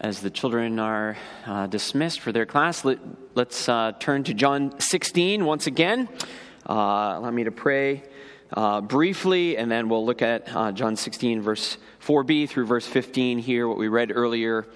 as the children are uh, dismissed for their class, let, us uh, turn to John 16 once again. Uh, allow me to pray uh, briefly, and then we'll look at uh, John 16, verse 4b through verse 15 here, what we read earlier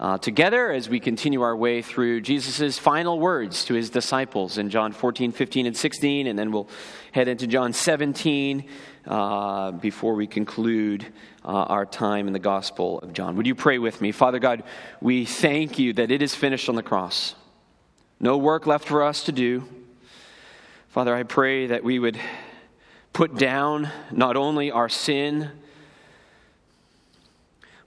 uh, together as we continue our way through Jesus' final words to his disciples in John 14, 15, and 16, and then we'll head into John 17 uh, before we conclude uh, our time in the Gospel of John. Would you pray with me? Father God, we thank you that it is finished on the cross. No work left for us to do. Father, I pray that we would put down not only our sin,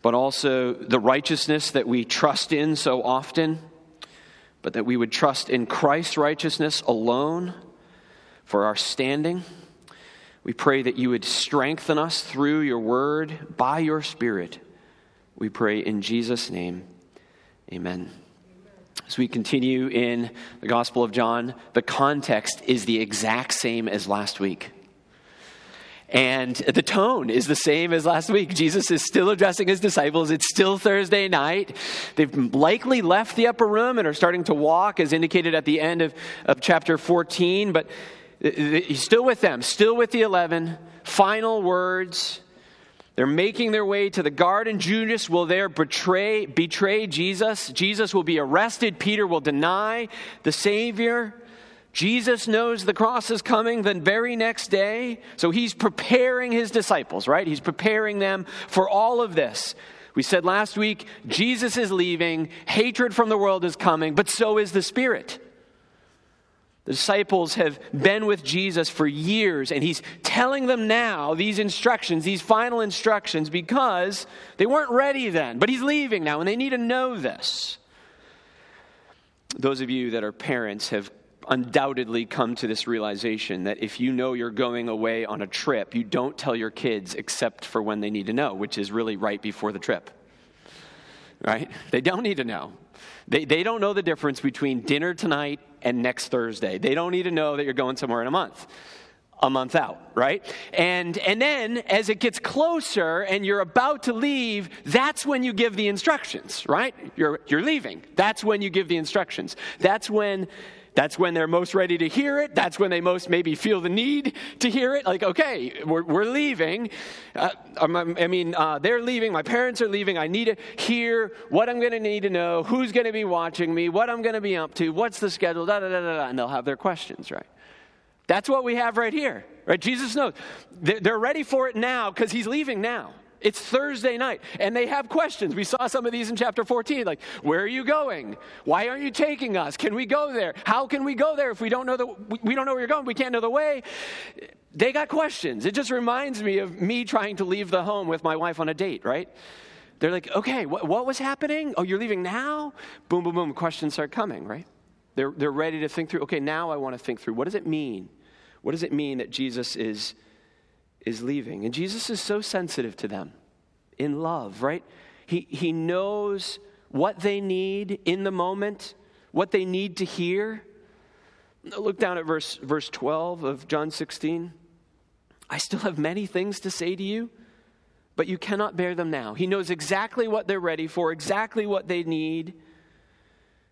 but also the righteousness that we trust in so often, but that we would trust in Christ's righteousness alone for our standing. We pray that you would strengthen us through your word by your spirit. We pray in Jesus' name. Amen. As we continue in the Gospel of John, the context is the exact same as last week. And the tone is the same as last week. Jesus is still addressing his disciples. It's still Thursday night. They've likely left the upper room and are starting to walk, as indicated at the end of, of chapter 14. But He's still with them, still with the 11. Final words. They're making their way to the garden. Judas will there betray, betray Jesus. Jesus will be arrested. Peter will deny the Savior. Jesus knows the cross is coming the very next day. So he's preparing his disciples, right? He's preparing them for all of this. We said last week, Jesus is leaving, hatred from the world is coming, but so is the Spirit. The disciples have been with Jesus for years, and he's telling them now these instructions, these final instructions, because they weren't ready then. But he's leaving now, and they need to know this. Those of you that are parents have undoubtedly come to this realization that if you know you're going away on a trip, you don't tell your kids except for when they need to know, which is really right before the trip. Right? They don't need to know. They, they don't know the difference between dinner tonight and next Thursday. They don't need to know that you're going somewhere in a month a month out, right? And and then as it gets closer and you're about to leave, that's when you give the instructions, right? You're you're leaving. That's when you give the instructions. That's when that's when they're most ready to hear it. That's when they most maybe feel the need to hear it. Like, okay, we're, we're leaving. Uh, I mean, uh, they're leaving. My parents are leaving. I need to hear what I'm going to need to know, who's going to be watching me, what I'm going to be up to, what's the schedule, da da da da, and they'll have their questions, right? That's what we have right here, right? Jesus knows. They're ready for it now because he's leaving now. It's Thursday night, and they have questions. We saw some of these in chapter 14, like, where are you going? Why aren't you taking us? Can we go there? How can we go there if we don't know the we don't know where you're going? We can't know the way. They got questions. It just reminds me of me trying to leave the home with my wife on a date, right? They're like, okay, what, what was happening? Oh, you're leaving now? Boom, boom, boom. Questions start coming, right? They're, they're ready to think through, okay, now I want to think through. What does it mean? What does it mean that Jesus is is leaving. And Jesus is so sensitive to them in love, right? He, he knows what they need in the moment, what they need to hear. Look down at verse, verse 12 of John 16. I still have many things to say to you, but you cannot bear them now. He knows exactly what they're ready for, exactly what they need,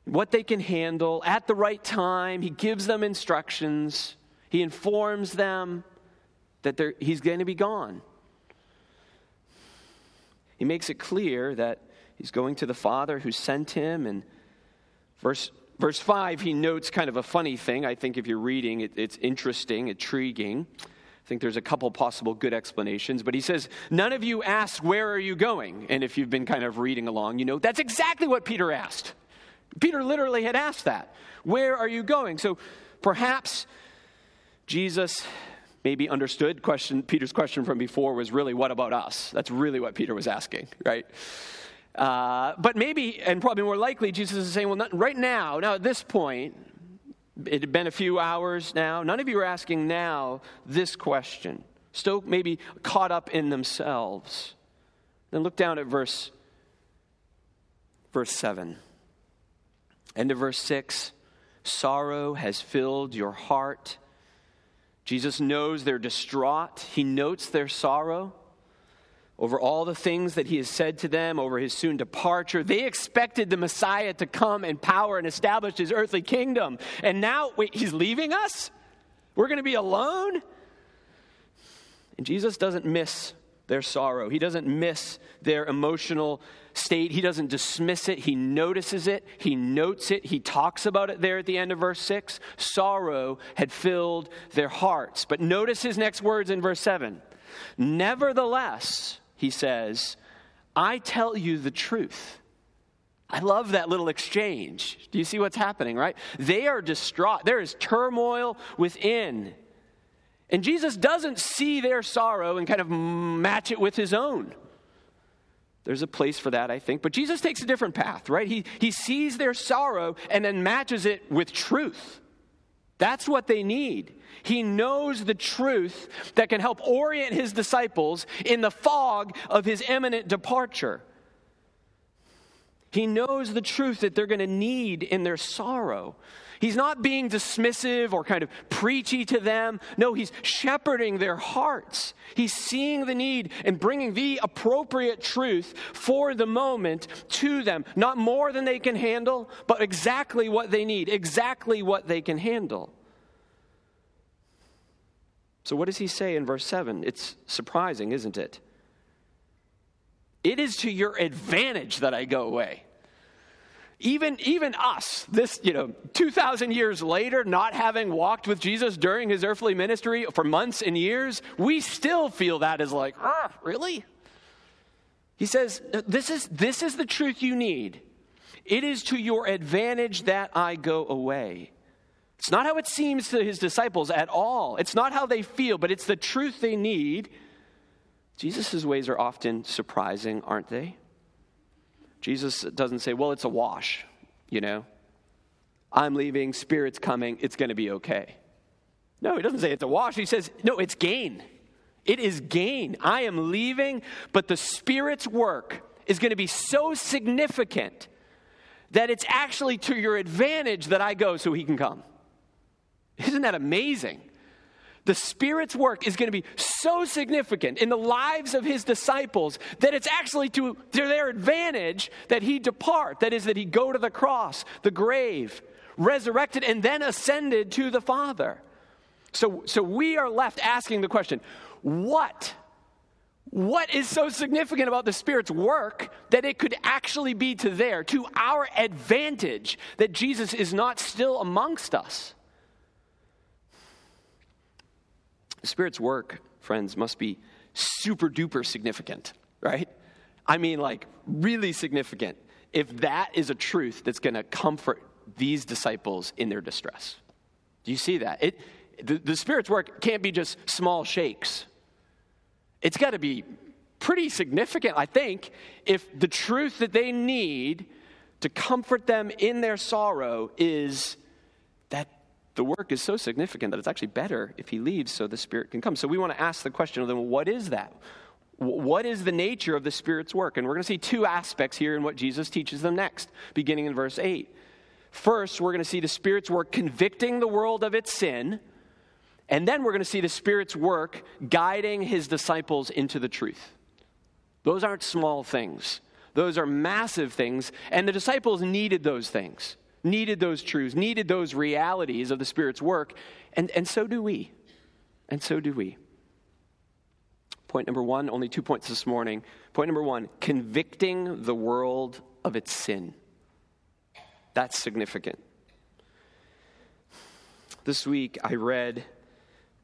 what they can handle at the right time. He gives them instructions, He informs them that he's going to be gone. He makes it clear that he's going to the Father who sent him. And verse, verse 5, he notes kind of a funny thing. I think if you're reading, it, it's interesting, intriguing. I think there's a couple possible good explanations, but he says, None of you asked, Where are you going? And if you've been kind of reading along, you know that's exactly what Peter asked. Peter literally had asked that. Where are you going? So perhaps Jesus maybe understood question peter's question from before was really what about us? That's really what peter was asking right? Uh, but maybe and probably more likely jesus is saying well not, right now now at this point it had been a few hours now none of you are asking now this question. Still maybe caught up in themselves. Then look down at verse verse 7 end of verse 6 sorrow has filled your heart Jesus knows they're distraught. He notes their sorrow. over all the things that he has said to them, over his soon departure. They expected the Messiah to come in power and establish his earthly kingdom. And now, wait, he's leaving us? We're going to be alone? And Jesus doesn't miss their sorrow, he doesn't miss their emotional state. He doesn't dismiss it, he notices it, he notes it, he talks about it there at the end of verse 6. Sorrow had filled their hearts. But notice his next words in verse 7. Nevertheless, he says, I tell you the truth. I love that little exchange. Do you see what's happening, right? They are distraught. There is turmoil within. And Jesus doesn't see their sorrow and kind of match it with his own. There's a place for that, I think. But Jesus takes a different path, right? He, he sees their sorrow and then matches it with truth. That's what they need. He knows the truth that can help orient his disciples in the fog of his imminent departure. He knows the truth that they're going to need in their sorrow. He's not being dismissive or kind of preachy to them. No, he's shepherding their hearts. He's seeing the need and bringing the appropriate truth for the moment to them. Not more than they can handle, but exactly what they need, exactly what they can handle. So, what does he say in verse 7? It's surprising, isn't it? It is to your advantage that I go away. Even, even us, this, you know, 2,000 years later, not having walked with Jesus during his earthly ministry for months and years, we still feel that as like, ah, really? He says, this is, this is the truth you need. It is to your advantage that I go away. It's not how it seems to his disciples at all. It's not how they feel, but it's the truth they need. Jesus' ways are often surprising, aren't they? Jesus doesn't say, well, it's a wash, you know. I'm leaving, Spirit's coming, it's going to be okay. No, he doesn't say it's a wash. He says, no, it's gain. It is gain. I am leaving, but the Spirit's work is going to be so significant that it's actually to your advantage that I go so he can come. Isn't that amazing? The Spirit's work is going to be so significant in the lives of his disciples that it's actually to, to their advantage that he depart. That is, that he go to the cross, the grave, resurrected, and then ascended to the Father. So, so we are left asking the question what? What is so significant about the Spirit's work that it could actually be to their, to our advantage, that Jesus is not still amongst us? The Spirit's work, friends, must be super duper significant, right? I mean, like, really significant if that is a truth that's going to comfort these disciples in their distress. Do you see that? It, the, the Spirit's work can't be just small shakes. It's got to be pretty significant, I think, if the truth that they need to comfort them in their sorrow is the work is so significant that it's actually better if he leaves so the Spirit can come. So we want to ask the question of them what is that? What is the nature of the Spirit's work? And we're going to see two aspects here in what Jesus teaches them next, beginning in verse 8. First, we're going to see the Spirit's work convicting the world of its sin. And then we're going to see the Spirit's work guiding his disciples into the truth. Those aren't small things, those are massive things. And the disciples needed those things needed those truths, needed those realities of the Spirit's work, and, and so do we. And so do we. Point number one, only two points this morning. Point number one convicting the world of its sin. That's significant. This week I read,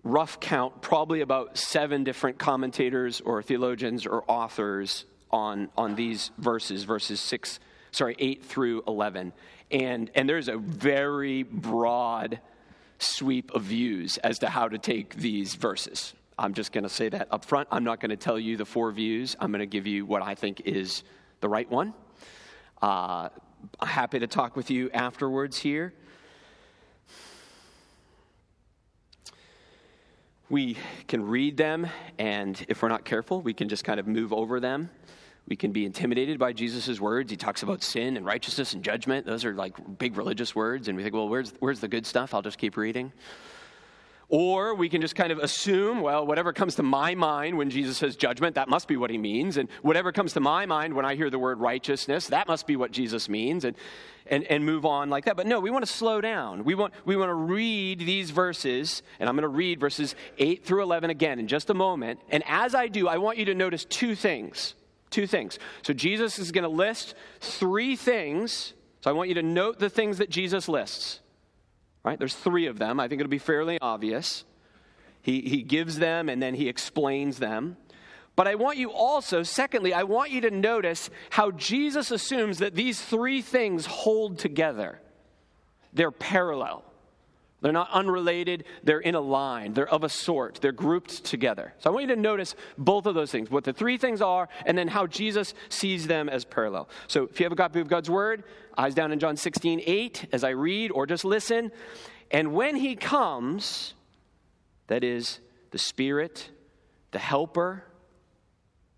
rough count, probably about seven different commentators or theologians or authors on, on these verses, verses six, sorry, eight through 11. And, and there's a very broad sweep of views as to how to take these verses. I'm just going to say that up front. I'm not going to tell you the four views. I'm going to give you what I think is the right one. Uh, happy to talk with you afterwards here. We can read them, and if we're not careful, we can just kind of move over them. We can be intimidated by Jesus' words. He talks about sin and righteousness and judgment. Those are like big religious words. And we think, well, where's, where's the good stuff? I'll just keep reading. Or we can just kind of assume, well, whatever comes to my mind when Jesus says judgment, that must be what he means. And whatever comes to my mind when I hear the word righteousness, that must be what Jesus means. And, and, and move on like that. But no, we want to slow down. We want, we want to read these verses, and I'm going to read verses 8 through 11 again in just a moment. And as I do, I want you to notice two things. Two things. So Jesus is going to list three things. So I want you to note the things that Jesus lists. Right? There's three of them. I think it'll be fairly obvious. He, he gives them and then he explains them. But I want you also, secondly, I want you to notice how Jesus assumes that these three things hold together. They're parallel. They're not unrelated, they're in a line, they're of a sort, they're grouped together. So I want you to notice both of those things, what the three things are, and then how Jesus sees them as parallel. So if you have a copy of God's Word, eyes down in John 16, 8, as I read, or just listen. And when he comes, that is, the Spirit, the Helper,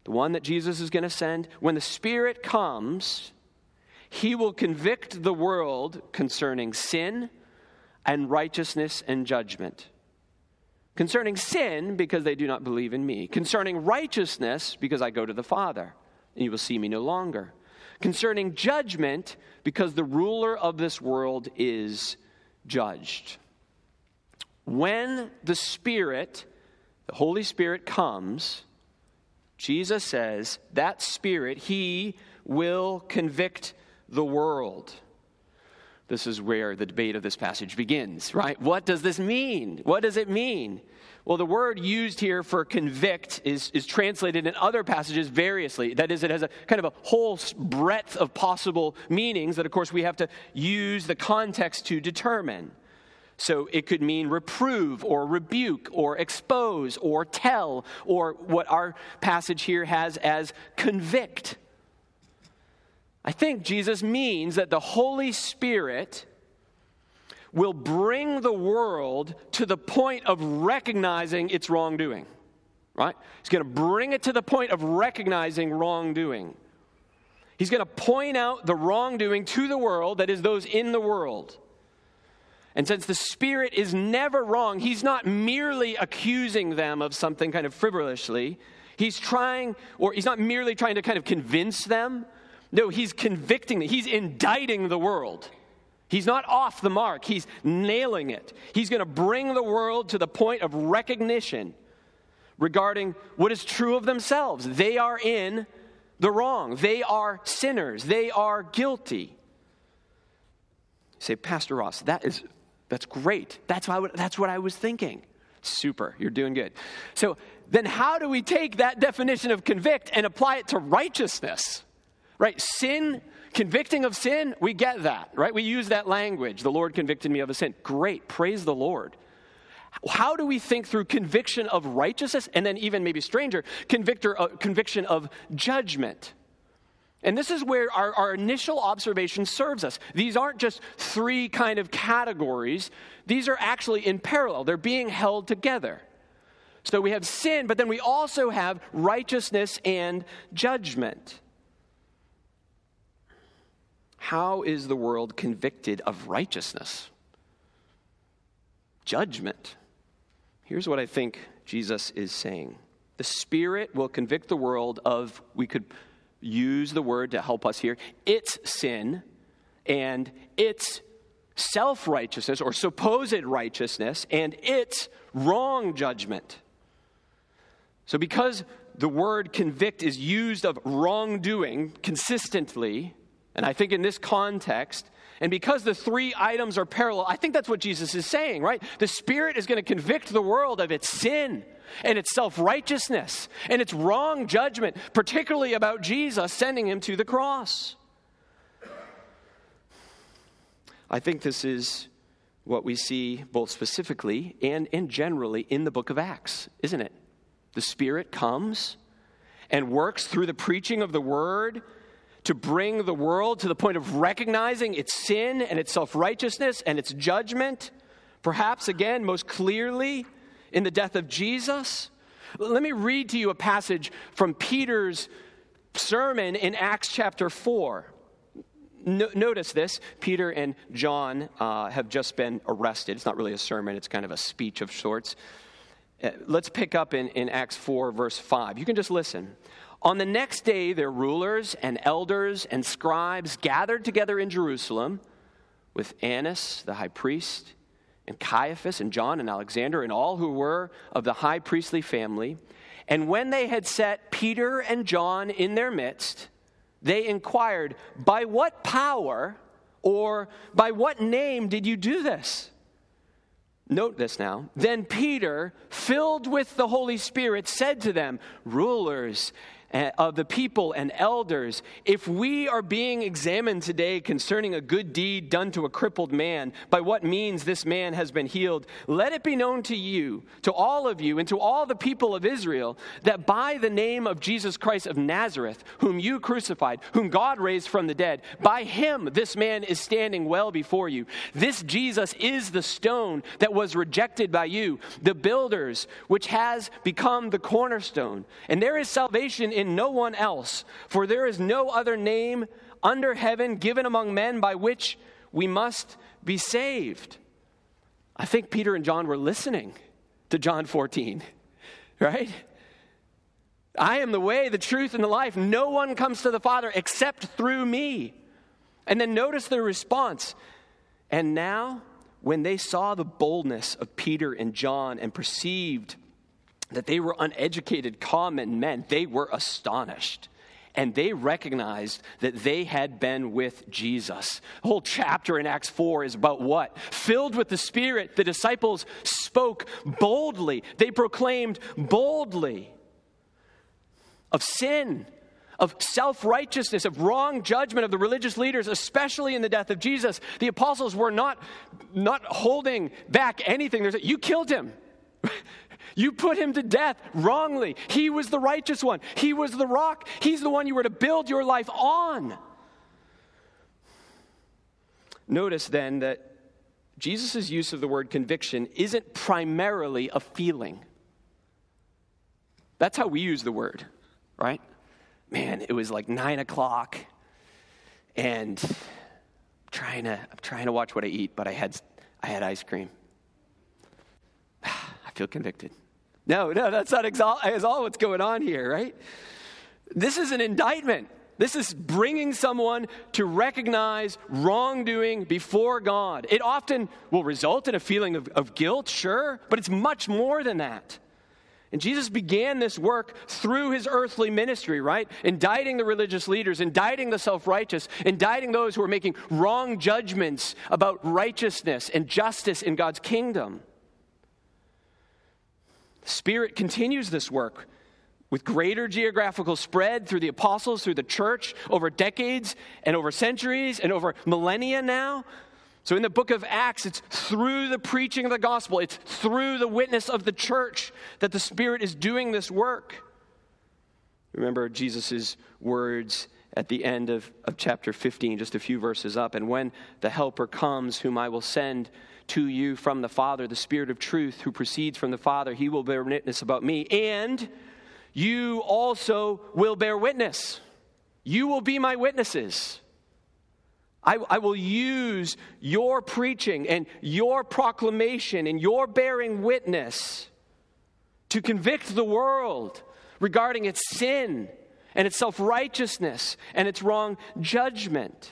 the one that Jesus is going to send, when the Spirit comes, he will convict the world concerning sin and righteousness and judgment. Concerning sin, because they do not believe in me. Concerning righteousness, because I go to the Father, and you will see me no longer. Concerning judgment, because the ruler of this world is judged. When the Spirit, the Holy Spirit, comes, Jesus says that Spirit, He will convict the world. This is where the debate of this passage begins, right? What does this mean? What does it mean? Well, the word used here for convict is, is translated in other passages variously. That is, it has a kind of a whole breadth of possible meanings that, of course, we have to use the context to determine. So it could mean reprove or rebuke or expose or tell, or what our passage here has as convict. I think Jesus means that the Holy Spirit will bring the world to the point of recognizing its wrongdoing. Right? He's going to bring it to the point of recognizing wrongdoing. He's going to point out the wrongdoing to the world, that is, those in the world. And since the Spirit is never wrong, He's not merely accusing them of something kind of frivolously. He's trying, or He's not merely trying to kind of convince them no, he's convicting. He's indicting the world. He's not off the mark, he's nailing it. He's going to bring the world to the point of recognition regarding what is true of themselves. They are in the wrong, they are sinners, they are guilty. You say, Pastor Ross, that is that's great. That's, what, that's what I was thinking. Super, you're doing good. So then, how do we take that definition of convict and apply it to righteousness? Right? Sin, convicting of sin, we get that, right? We use that language. The Lord convicted me of a sin. Great. Praise the Lord. How do we think through conviction of righteousness and then even maybe stranger, convictor, uh, conviction of judgment? And this is where our, our initial observation serves us. These aren't just three kind of categories, these are actually in parallel, they're being held together. So we have sin, but then we also have righteousness and judgment. How is the world convicted of righteousness? Judgment. Here's what I think Jesus is saying the Spirit will convict the world of, we could use the word to help us here, its sin and its self righteousness or supposed righteousness and its wrong judgment. So, because the word convict is used of wrongdoing consistently, and I think in this context, and because the three items are parallel, I think that's what Jesus is saying, right? The Spirit is going to convict the world of its sin and its self righteousness and its wrong judgment, particularly about Jesus sending him to the cross. I think this is what we see both specifically and, and generally in the book of Acts, isn't it? The Spirit comes and works through the preaching of the word to bring the world to the point of recognizing its sin and its self righteousness and its judgment, perhaps again, most clearly in the death of Jesus. Let me read to you a passage from Peter's sermon in Acts chapter 4. no, notice this Peter and John uh, have just been arrested. It's not really a sermon, it's kind of a speech of sorts. Uh, let's pick up in, in Acts 4, verse 5. You can just listen. On the next day, their rulers and elders and scribes gathered together in Jerusalem with Annas, the high priest, and Caiaphas and John and Alexander and all who were of the high priestly family. And when they had set Peter and John in their midst, they inquired, By what power or by what name did you do this? Note this now. Then Peter, filled with the Holy Spirit, said to them, Rulers Eh, of the people and elders, if we are being examined today concerning a good deed done to a crippled man, by what means this man has been healed, let it be known to you, to all of you, and to all the people of Israel, that by the name of Jesus Christ of Nazareth, whom you crucified, whom God raised from the dead, by him this man is standing well before you. This Jesus is the stone that was rejected by you, the builders, which has become the cornerstone. And there is salvation in no one else, for there is no other name under heaven given among men by which we must be saved. I think Peter and John were listening to John 14, right? I am the way, the truth, and the life. No one comes to the Father except through me. And then notice their response. And now, when they saw the boldness of Peter and John and perceived that they were uneducated, common men, they were astonished. And they recognized that they had been with Jesus. The whole chapter in Acts 4 is about what? Filled with the Spirit, the disciples spoke boldly. They proclaimed boldly of sin, of self righteousness, of wrong judgment of the religious leaders, especially in the death of Jesus. The apostles were not, not holding back anything. There's, you killed him. You put him to death wrongly. He was the righteous one, he was the rock. He's the one you were to build your life on. Notice then that Jesus' use of the word conviction isn't primarily a feeling. That's how we use the word, right? Man, it was like nine o'clock, and I'm trying to I'm trying to watch what I eat, but I had I had ice cream. Feel convicted. No, no, that's not exalt- is all what's going on here, right? This is an indictment. This is bringing someone to recognize wrongdoing before God. It often will result in a feeling of, of guilt, sure, but it's much more than that. And Jesus began this work through his earthly ministry, right? Indicting the religious leaders, indicting the self righteous, indicting those who are making wrong judgments about righteousness and justice in God's kingdom. Spirit continues this work with greater geographical spread through the apostles, through the church, over decades and over centuries and over millennia now. So in the book of Acts, it's through the preaching of the gospel, it's through the witness of the church that the Spirit is doing this work. Remember Jesus' words at the end of, of chapter 15, just a few verses up. And when the Helper comes, whom I will send to you from the Father, the Spirit of truth who proceeds from the Father, he will bear witness about me, and you also will bear witness. You will be my witnesses. I, I, will use your preaching and your proclamation and your bearing witness to convict the world regarding its sin and its self righteousness and its wrong judgment.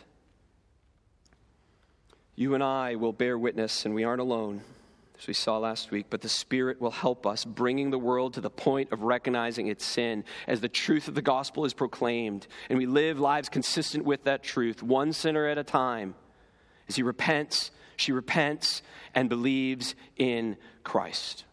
You and I will bear witness, and we aren't alone, as we saw last week, but the Spirit will help us, bringing the world to the point of recognizing its sin as the truth of the gospel is proclaimed, and we live lives consistent with that truth, one sinner at a time, as he repents, she repents, and believes in Christ.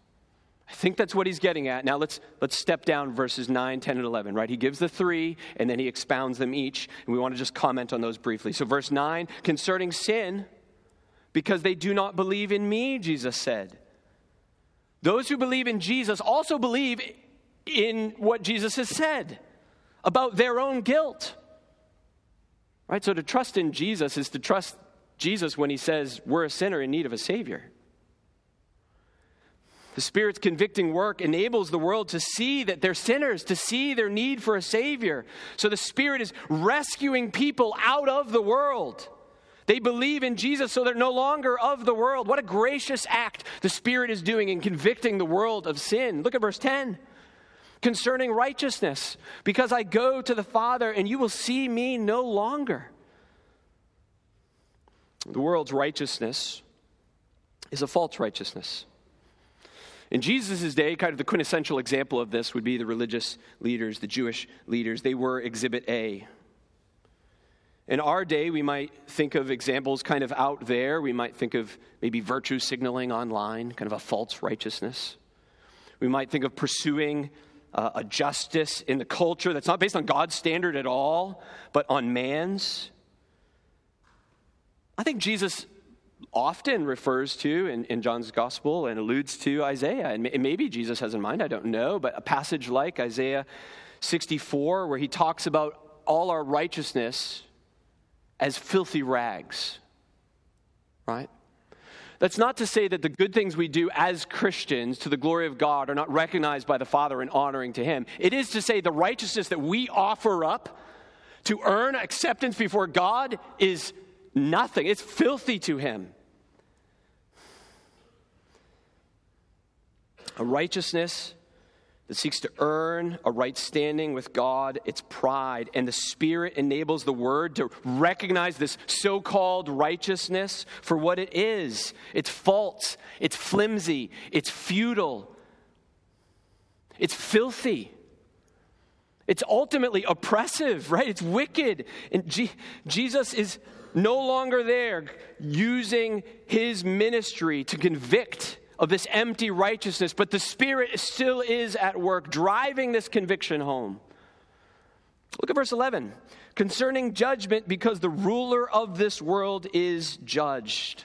I think that's what he's getting at. Now let's, let's step down verses 9, 10, and 11, right? He gives the three, and then he expounds them each, and we want to just comment on those briefly. So, verse 9, concerning sin, because they do not believe in me, Jesus said. Those who believe in Jesus also believe in what Jesus has said about their own guilt. Right? So to trust in Jesus is to trust Jesus when he says we're a sinner in need of a Savior. The Spirit's convicting work enables the world to see that they're sinners, to see their need for a Savior. So the Spirit is rescuing people out of the world. They believe in Jesus, so they're no longer of the world. What a gracious act the Spirit is doing in convicting the world of sin. Look at verse 10 concerning righteousness, because I go to the Father and you will see me no longer. The world's righteousness is a false righteousness. In Jesus' day, kind of the quintessential example of this would be the religious leaders, the Jewish leaders. They were exhibit A. In our day, we might think of examples kind of out there. We might think of maybe virtue signaling online, kind of a false righteousness. We might think of pursuing uh, a justice in the culture that's not based on God's standard at all, but on man's. I think Jesus often refers to in, in John's gospel and alludes to Isaiah. And maybe Jesus has in mind, I don't know, but a passage like Isaiah 64, where he talks about all our righteousness as filthy rags, right? That's not to say that the good things we do as Christians to the glory of God are not recognized by the Father and honoring to Him. It is to say the righteousness that we offer up to earn acceptance before God is nothing, it's filthy to Him. A righteousness that seeks to earn a right standing with God, it's pride. And the Spirit enables the Word to recognize this so called righteousness for what it is it's false, it's flimsy, it's futile, it's filthy. It's ultimately oppressive, right? It's wicked. And G- Jesus is no longer there using his ministry to convict of this empty righteousness, but the Spirit still is at work, driving this conviction home. Look at verse 11. Concerning judgment, because the ruler of this world is judged.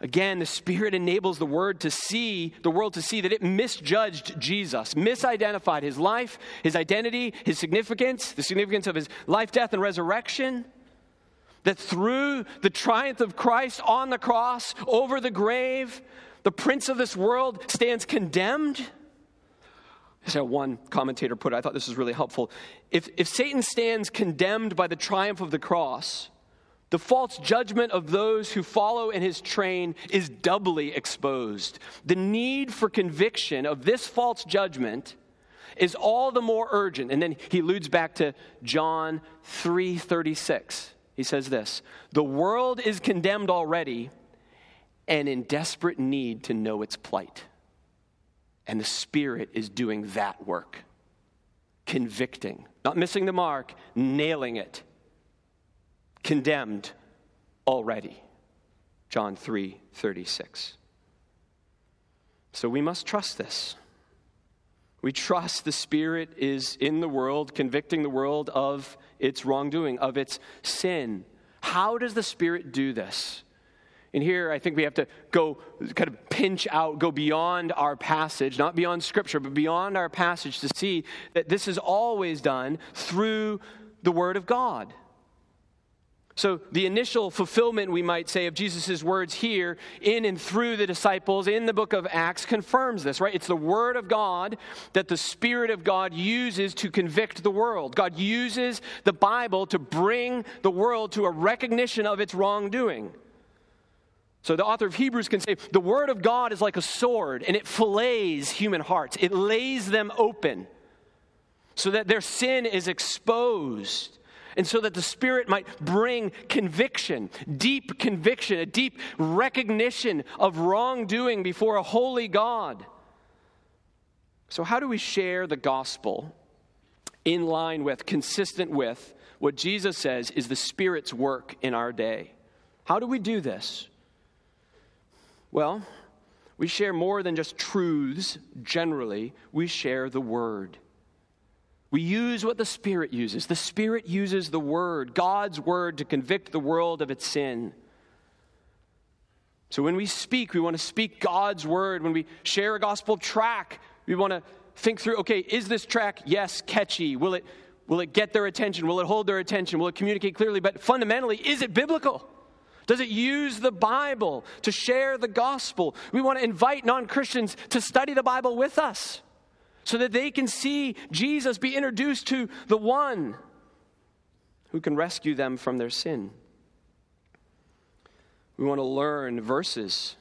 Again, the Spirit enables the word to see, the world to see that it misjudged Jesus, misidentified his life, his identity, his significance, the significance of his life, death, and resurrection. That through the triumph of Christ on the cross, over the grave, the prince of this world stands condemned. As one commentator put it, I thought this was really helpful. If, if Satan stands condemned by the triumph of the cross, the false judgment of those who follow in his train is doubly exposed. The need for conviction of this false judgment is all the more urgent. And then he alludes back to John 3:36. He says this, "The world is condemned already and in desperate need to know its plight. And the Spirit is doing that work, convicting, not missing the mark, nailing it, condemned already. John 3 36. So we must trust this. We trust the Spirit is in the world, convicting the world of its wrongdoing, of its sin. How does the Spirit do this? And here I think we have to go kind of pinch out, go beyond our passage, not beyond Scripture, but beyond our passage to see that this is always done through the Word of God. So, the initial fulfillment, we might say, of Jesus' words here in and through the disciples in the book of Acts confirms this, right? It's the Word of God that the Spirit of God uses to convict the world. God uses the Bible to bring the world to a recognition of its wrongdoing. So the author of Hebrews can say the word of God is like a sword and it fillets human hearts. It lays them open so that their sin is exposed and so that the Spirit might bring conviction, deep conviction, a deep recognition of wrongdoing before a holy God. So, how do we share the gospel in line with, consistent with, what Jesus says is the Spirit's work in our day? How do we do this? Well, we share more than just truths generally, we share the Word. We use what the Spirit uses. The Spirit uses the Word, God's Word, to convict the world of its sin. So when we speak, we want to speak God's Word. When we share a gospel track, we want to think through okay, is this track, yes, catchy? Will it, will it get their attention? Will it hold their attention? Will it communicate clearly? But fundamentally, is it biblical? Does it use the Bible to share the gospel? We want to invite non Christians to study the Bible with us so that they can see Jesus be introduced to the one who can rescue them from their sin. We want to learn verses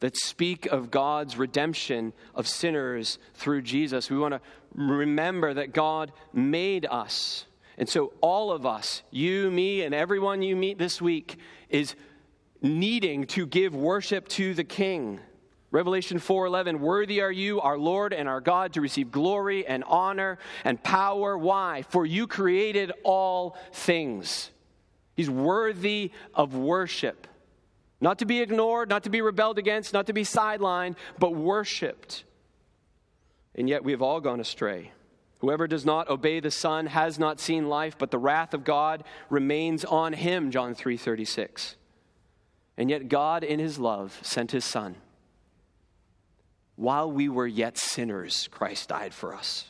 that speak of God's redemption of sinners through Jesus. We want to remember that God made us. And so, all of us, you, me, and everyone you meet this week, is needing to give worship to the King. Revelation 4:11 Worthy are you our Lord and our God to receive glory and honor and power. Why? For you created all things. He's worthy of worship. Not to be ignored not to be rebelled against not to be sidelined but worshiped. And yet we have all gone astray Whoever does not obey the Son has not seen life but the wrath of God remains on him John 3:36 And yet God in his love sent his son while we were yet sinners, Christ died for us.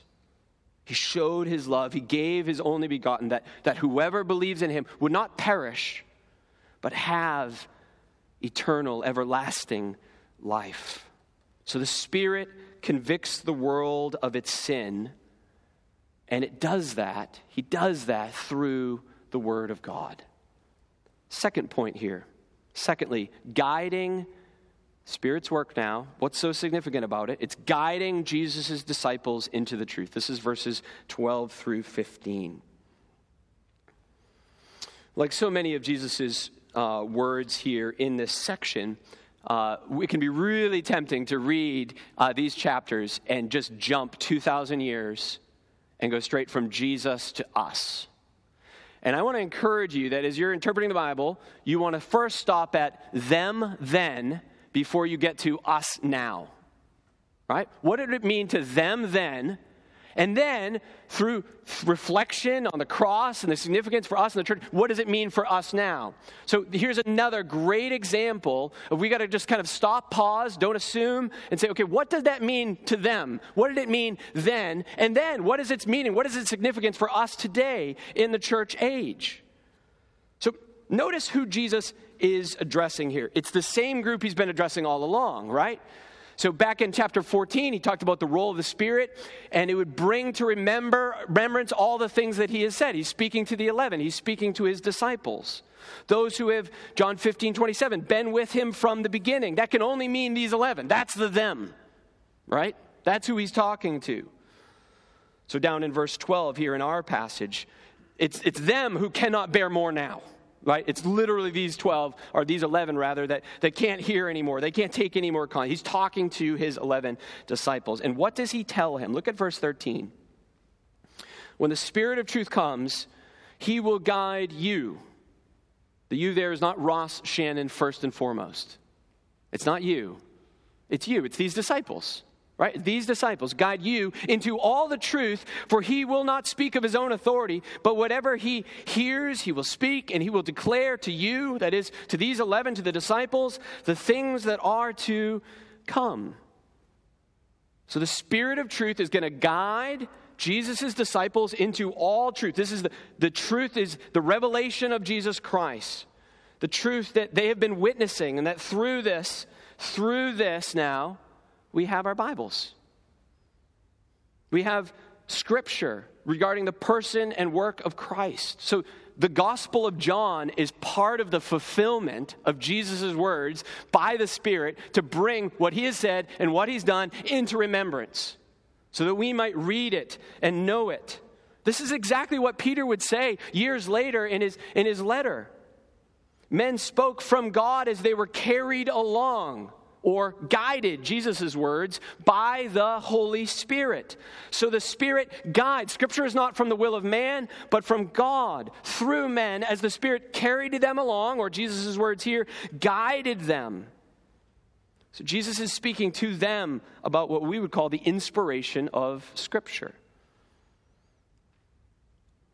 He showed his love. He gave his only begotten that, that whoever believes in him would not perish, but have eternal, everlasting life. So the Spirit convicts the world of its sin, and it does that. He does that through the Word of God. Second point here. Secondly, guiding Spirit's work now. What's so significant about it? It's guiding Jesus' disciples into the truth. This is verses 12 through 15. Like so many of Jesus' uh, words here in this section, uh, it can be really tempting to read uh, these chapters and just jump 2,000 years and go straight from Jesus to us. And I want to encourage you that as you're interpreting the Bible, you want to first stop at them then before you get to us now. Right? What did it mean to them then? And then, through reflection on the cross and the significance for us in the church, what does it mean for us now? So, here's another great example of we got to just kind of stop, pause, don't assume, and say, okay, what does that mean to them? What did it mean then? And then, what is its meaning? What is its significance for us today in the church age? So, notice who Jesus is addressing here. It's the same group he's been addressing all along, right? So back in chapter 14, he talked about the role of the Spirit, and it would bring to remember remembrance all the things that he has said. He's speaking to the eleven, he's speaking to his disciples. Those who have, John 15, 27, been with him from the beginning. That can only mean these 11. That's the them, right? That's who he's talking to. So down in verse 12 here in our passage, it's, it's them who cannot bear more now right? It's literally these 12, or these 11 rather, that, that can't hear anymore. They can't take any more content. He's talking to his 11 disciples. And what does he tell him? Look at verse 13. When the Spirit of truth comes, he will guide you. The you there is not Ross Shannon first and foremost. It's not you. It's you. It's these disciples right? These disciples guide you into all the truth, for he will not speak of his own authority, but whatever he hears, he will speak, and he will declare to you, that is, to these 11, to the disciples, the things that are to come. So the Spirit of truth is going to guide Jesus' disciples into all truth. This is the, the truth is the revelation of Jesus Christ. The truth that they have been witnessing, and that through this, through this now, we have our Bibles. We have scripture regarding the person and work of Christ. So the Gospel of John is part of the fulfillment of Jesus' words by the Spirit to bring what he has said and what he's done into remembrance so that we might read it and know it. This is exactly what Peter would say years later in his, in his letter. Men spoke from God as they were carried along or guided, Jesus' words, by the Holy Spirit. So the Spirit guides. Scripture is not from the will of man, but from God through men as the Spirit carried them along, or Jesus' words here, guided them. So Jesus is speaking to them about what we would call the inspiration of Scripture.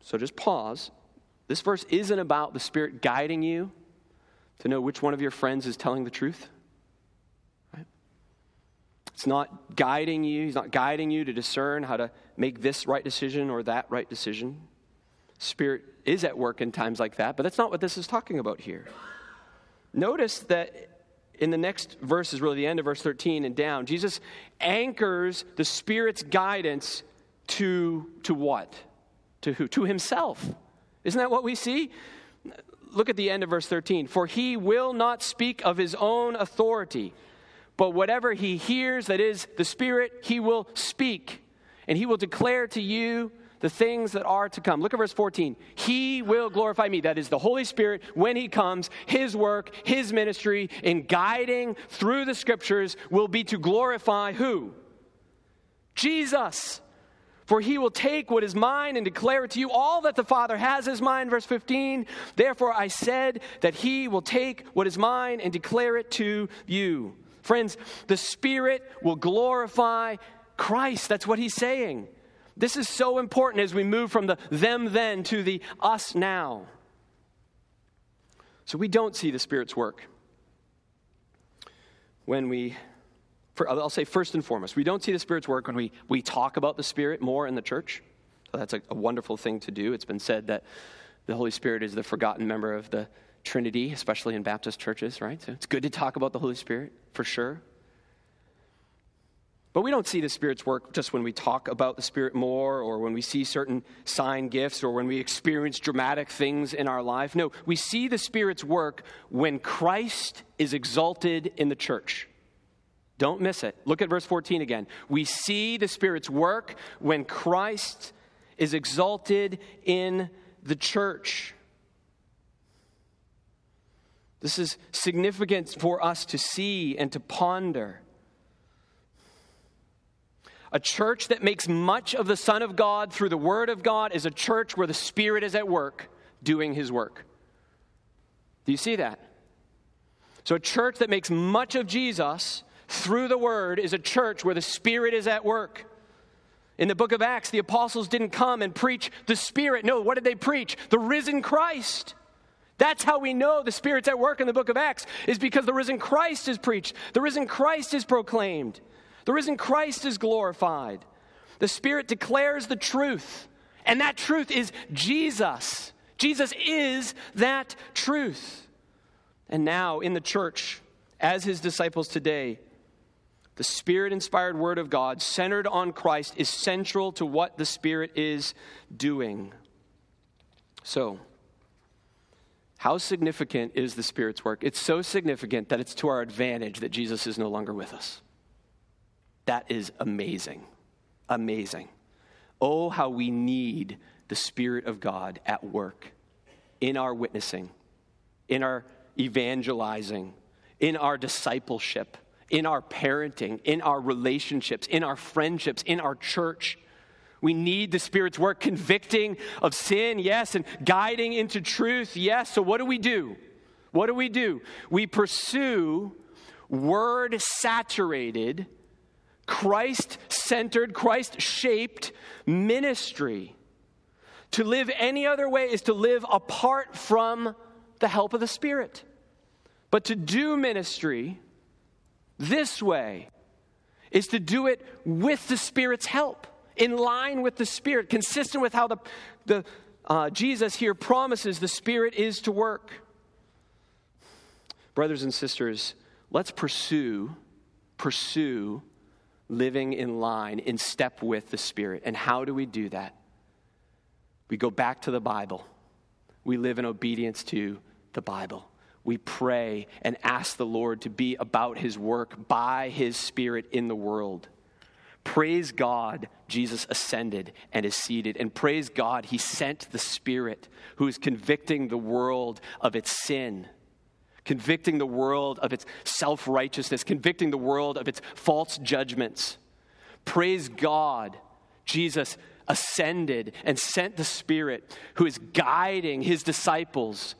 So just pause. This verse isn't about the Spirit guiding you to know which one of your friends is telling the truth. It's not guiding you. He's not guiding you to discern how to make this right decision or that right decision. Spirit is at work in times like that, but that's not what this is talking about here. notice that in the next verse is really the end of verse 13 and down. Jesus anchors the Spirit's guidance to, to what? To who? To himself. Isn't that what we see? Look at the end of verse 13. For he will not speak of his own authority, but whatever he hears, that is the Spirit, he will speak, and he will declare to you the things that are to come. Look at verse 14. He will glorify me. That is the Holy Spirit when He comes. His work, His ministry in guiding through the scriptures will be to glorify who? Jesus. For he will take what is mine and declare it to you. All that the Father has is mine. Verse 15. Therefore I said that he will take what is mine and declare it to you. Friends, the Spirit will glorify Christ. That's what he's saying. This is so important as we move from the them then to the us now. So we don't see the Spirit's work when we, I'll say first and foremost, we don't see the Spirit's work when we, we talk about the Spirit more in the church. So that's a, a wonderful thing to do. It's been said that the Holy Spirit is the forgotten member of the Trinity, especially in Baptist churches, right? So it's good to talk about the Holy Spirit, for sure. But we don't see the Spirit's work just when we talk about the Spirit more or when we see certain sign gifts or when we experience dramatic things in our life. No, we see the Spirit's work when Christ is exalted in the church. Don't miss it. Look at verse 14 again. We see the Spirit's work when Christ is exalted in the church. This is significant for us to see and to ponder. A church that makes much of the Son of God through the Word of God is a church where the Spirit is at work doing His work. Do you see that? So, a church that makes much of Jesus through the Word is a church where the Spirit is at work. In the book of Acts, the apostles didn't come and preach the Spirit. No, what did they preach? The risen Christ. That's how we know the Spirit's at work in the book of Acts, is because the risen Christ is preached, the risen Christ is proclaimed. The risen Christ is glorified. The Spirit declares the truth, and that truth is Jesus. Jesus is that truth. And now in the church, as his disciples today, the Spirit inspired Word of God, centered on Christ, is central to what the Spirit is doing. So, how significant is the Spirit's work? It's so significant that it's to our advantage that Jesus is no longer with us. That is amazing. Amazing. Oh, how we need the Spirit of God at work in our witnessing, in our evangelizing, in our discipleship, in our parenting, in our relationships, in our friendships, in our church. We need the Spirit's work convicting of sin, yes, and guiding into truth, yes. So, what do we do? What do we do? We pursue word saturated Christ centered, Christ shaped ministry. To live any other way is to live apart from the help of the Spirit. But to do ministry this way is to do it with the Spirit's help, in line with the Spirit, consistent with how the, the uh, Jesus here promises the Spirit is to work. Brothers and sisters, let's pursue, pursue living in line, in step with the Spirit. And how do we do that? We go back to the Bible. We live in obedience to the Bible. We pray and ask the Lord to be about his work by his Spirit in the world. Praise God, Jesus ascended and is seated. And praise God, he sent the Spirit who is convicting the world of its sin convicting the world of its self righteousness, convicting the world of its false judgments. Praise God, Jesus ascended and sent the Spirit who is guiding his disciples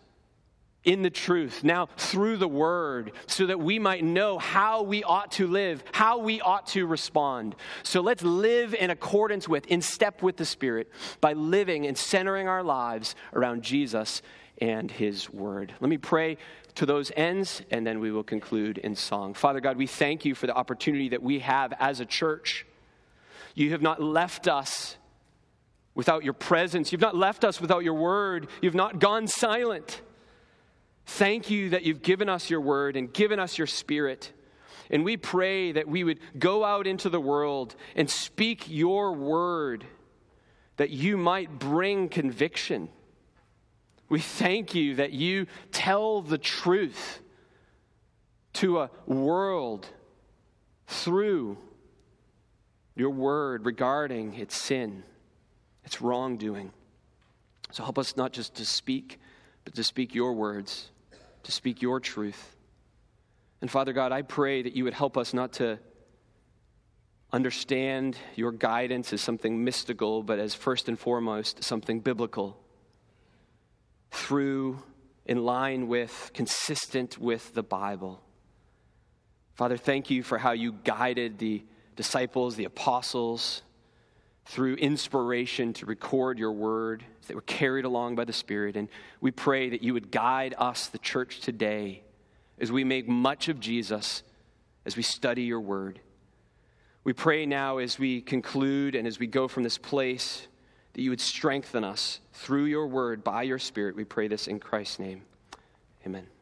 in the truth, now through the word, so that we might know how we ought to live, how we ought to respond. So let's live in accordance with, in step with the Spirit, by living and centering our lives around Jesus and his word. Let me pray to those ends, and then we will conclude in song. Father God, we thank you for the opportunity that we have as a church. You have not left us without your presence, you've not left us without your word, you've not gone silent. Thank you that you've given us your word and given us your spirit. And we pray that we would go out into the world and speak your word, that you might bring conviction. We thank you that you tell the truth to a world through your word regarding its sin, its wrongdoing. So help us not just to speak, but to speak your words, to speak your truth. And Father God, I pray that you would help us not to understand your guidance as something mystical, but as first and foremost something biblical. Through, in line with, consistent with the Bible. Father, thank you for how you guided the disciples, the apostles, through inspiration to record your word. that were carried along by the Spirit. And we pray that you would guide us, the church today, as we make much of Jesus, as we study your word. We pray now as we conclude and as we go from this place that you would strengthen us through your word by your Spirit. We pray this in Christ's name. Amen.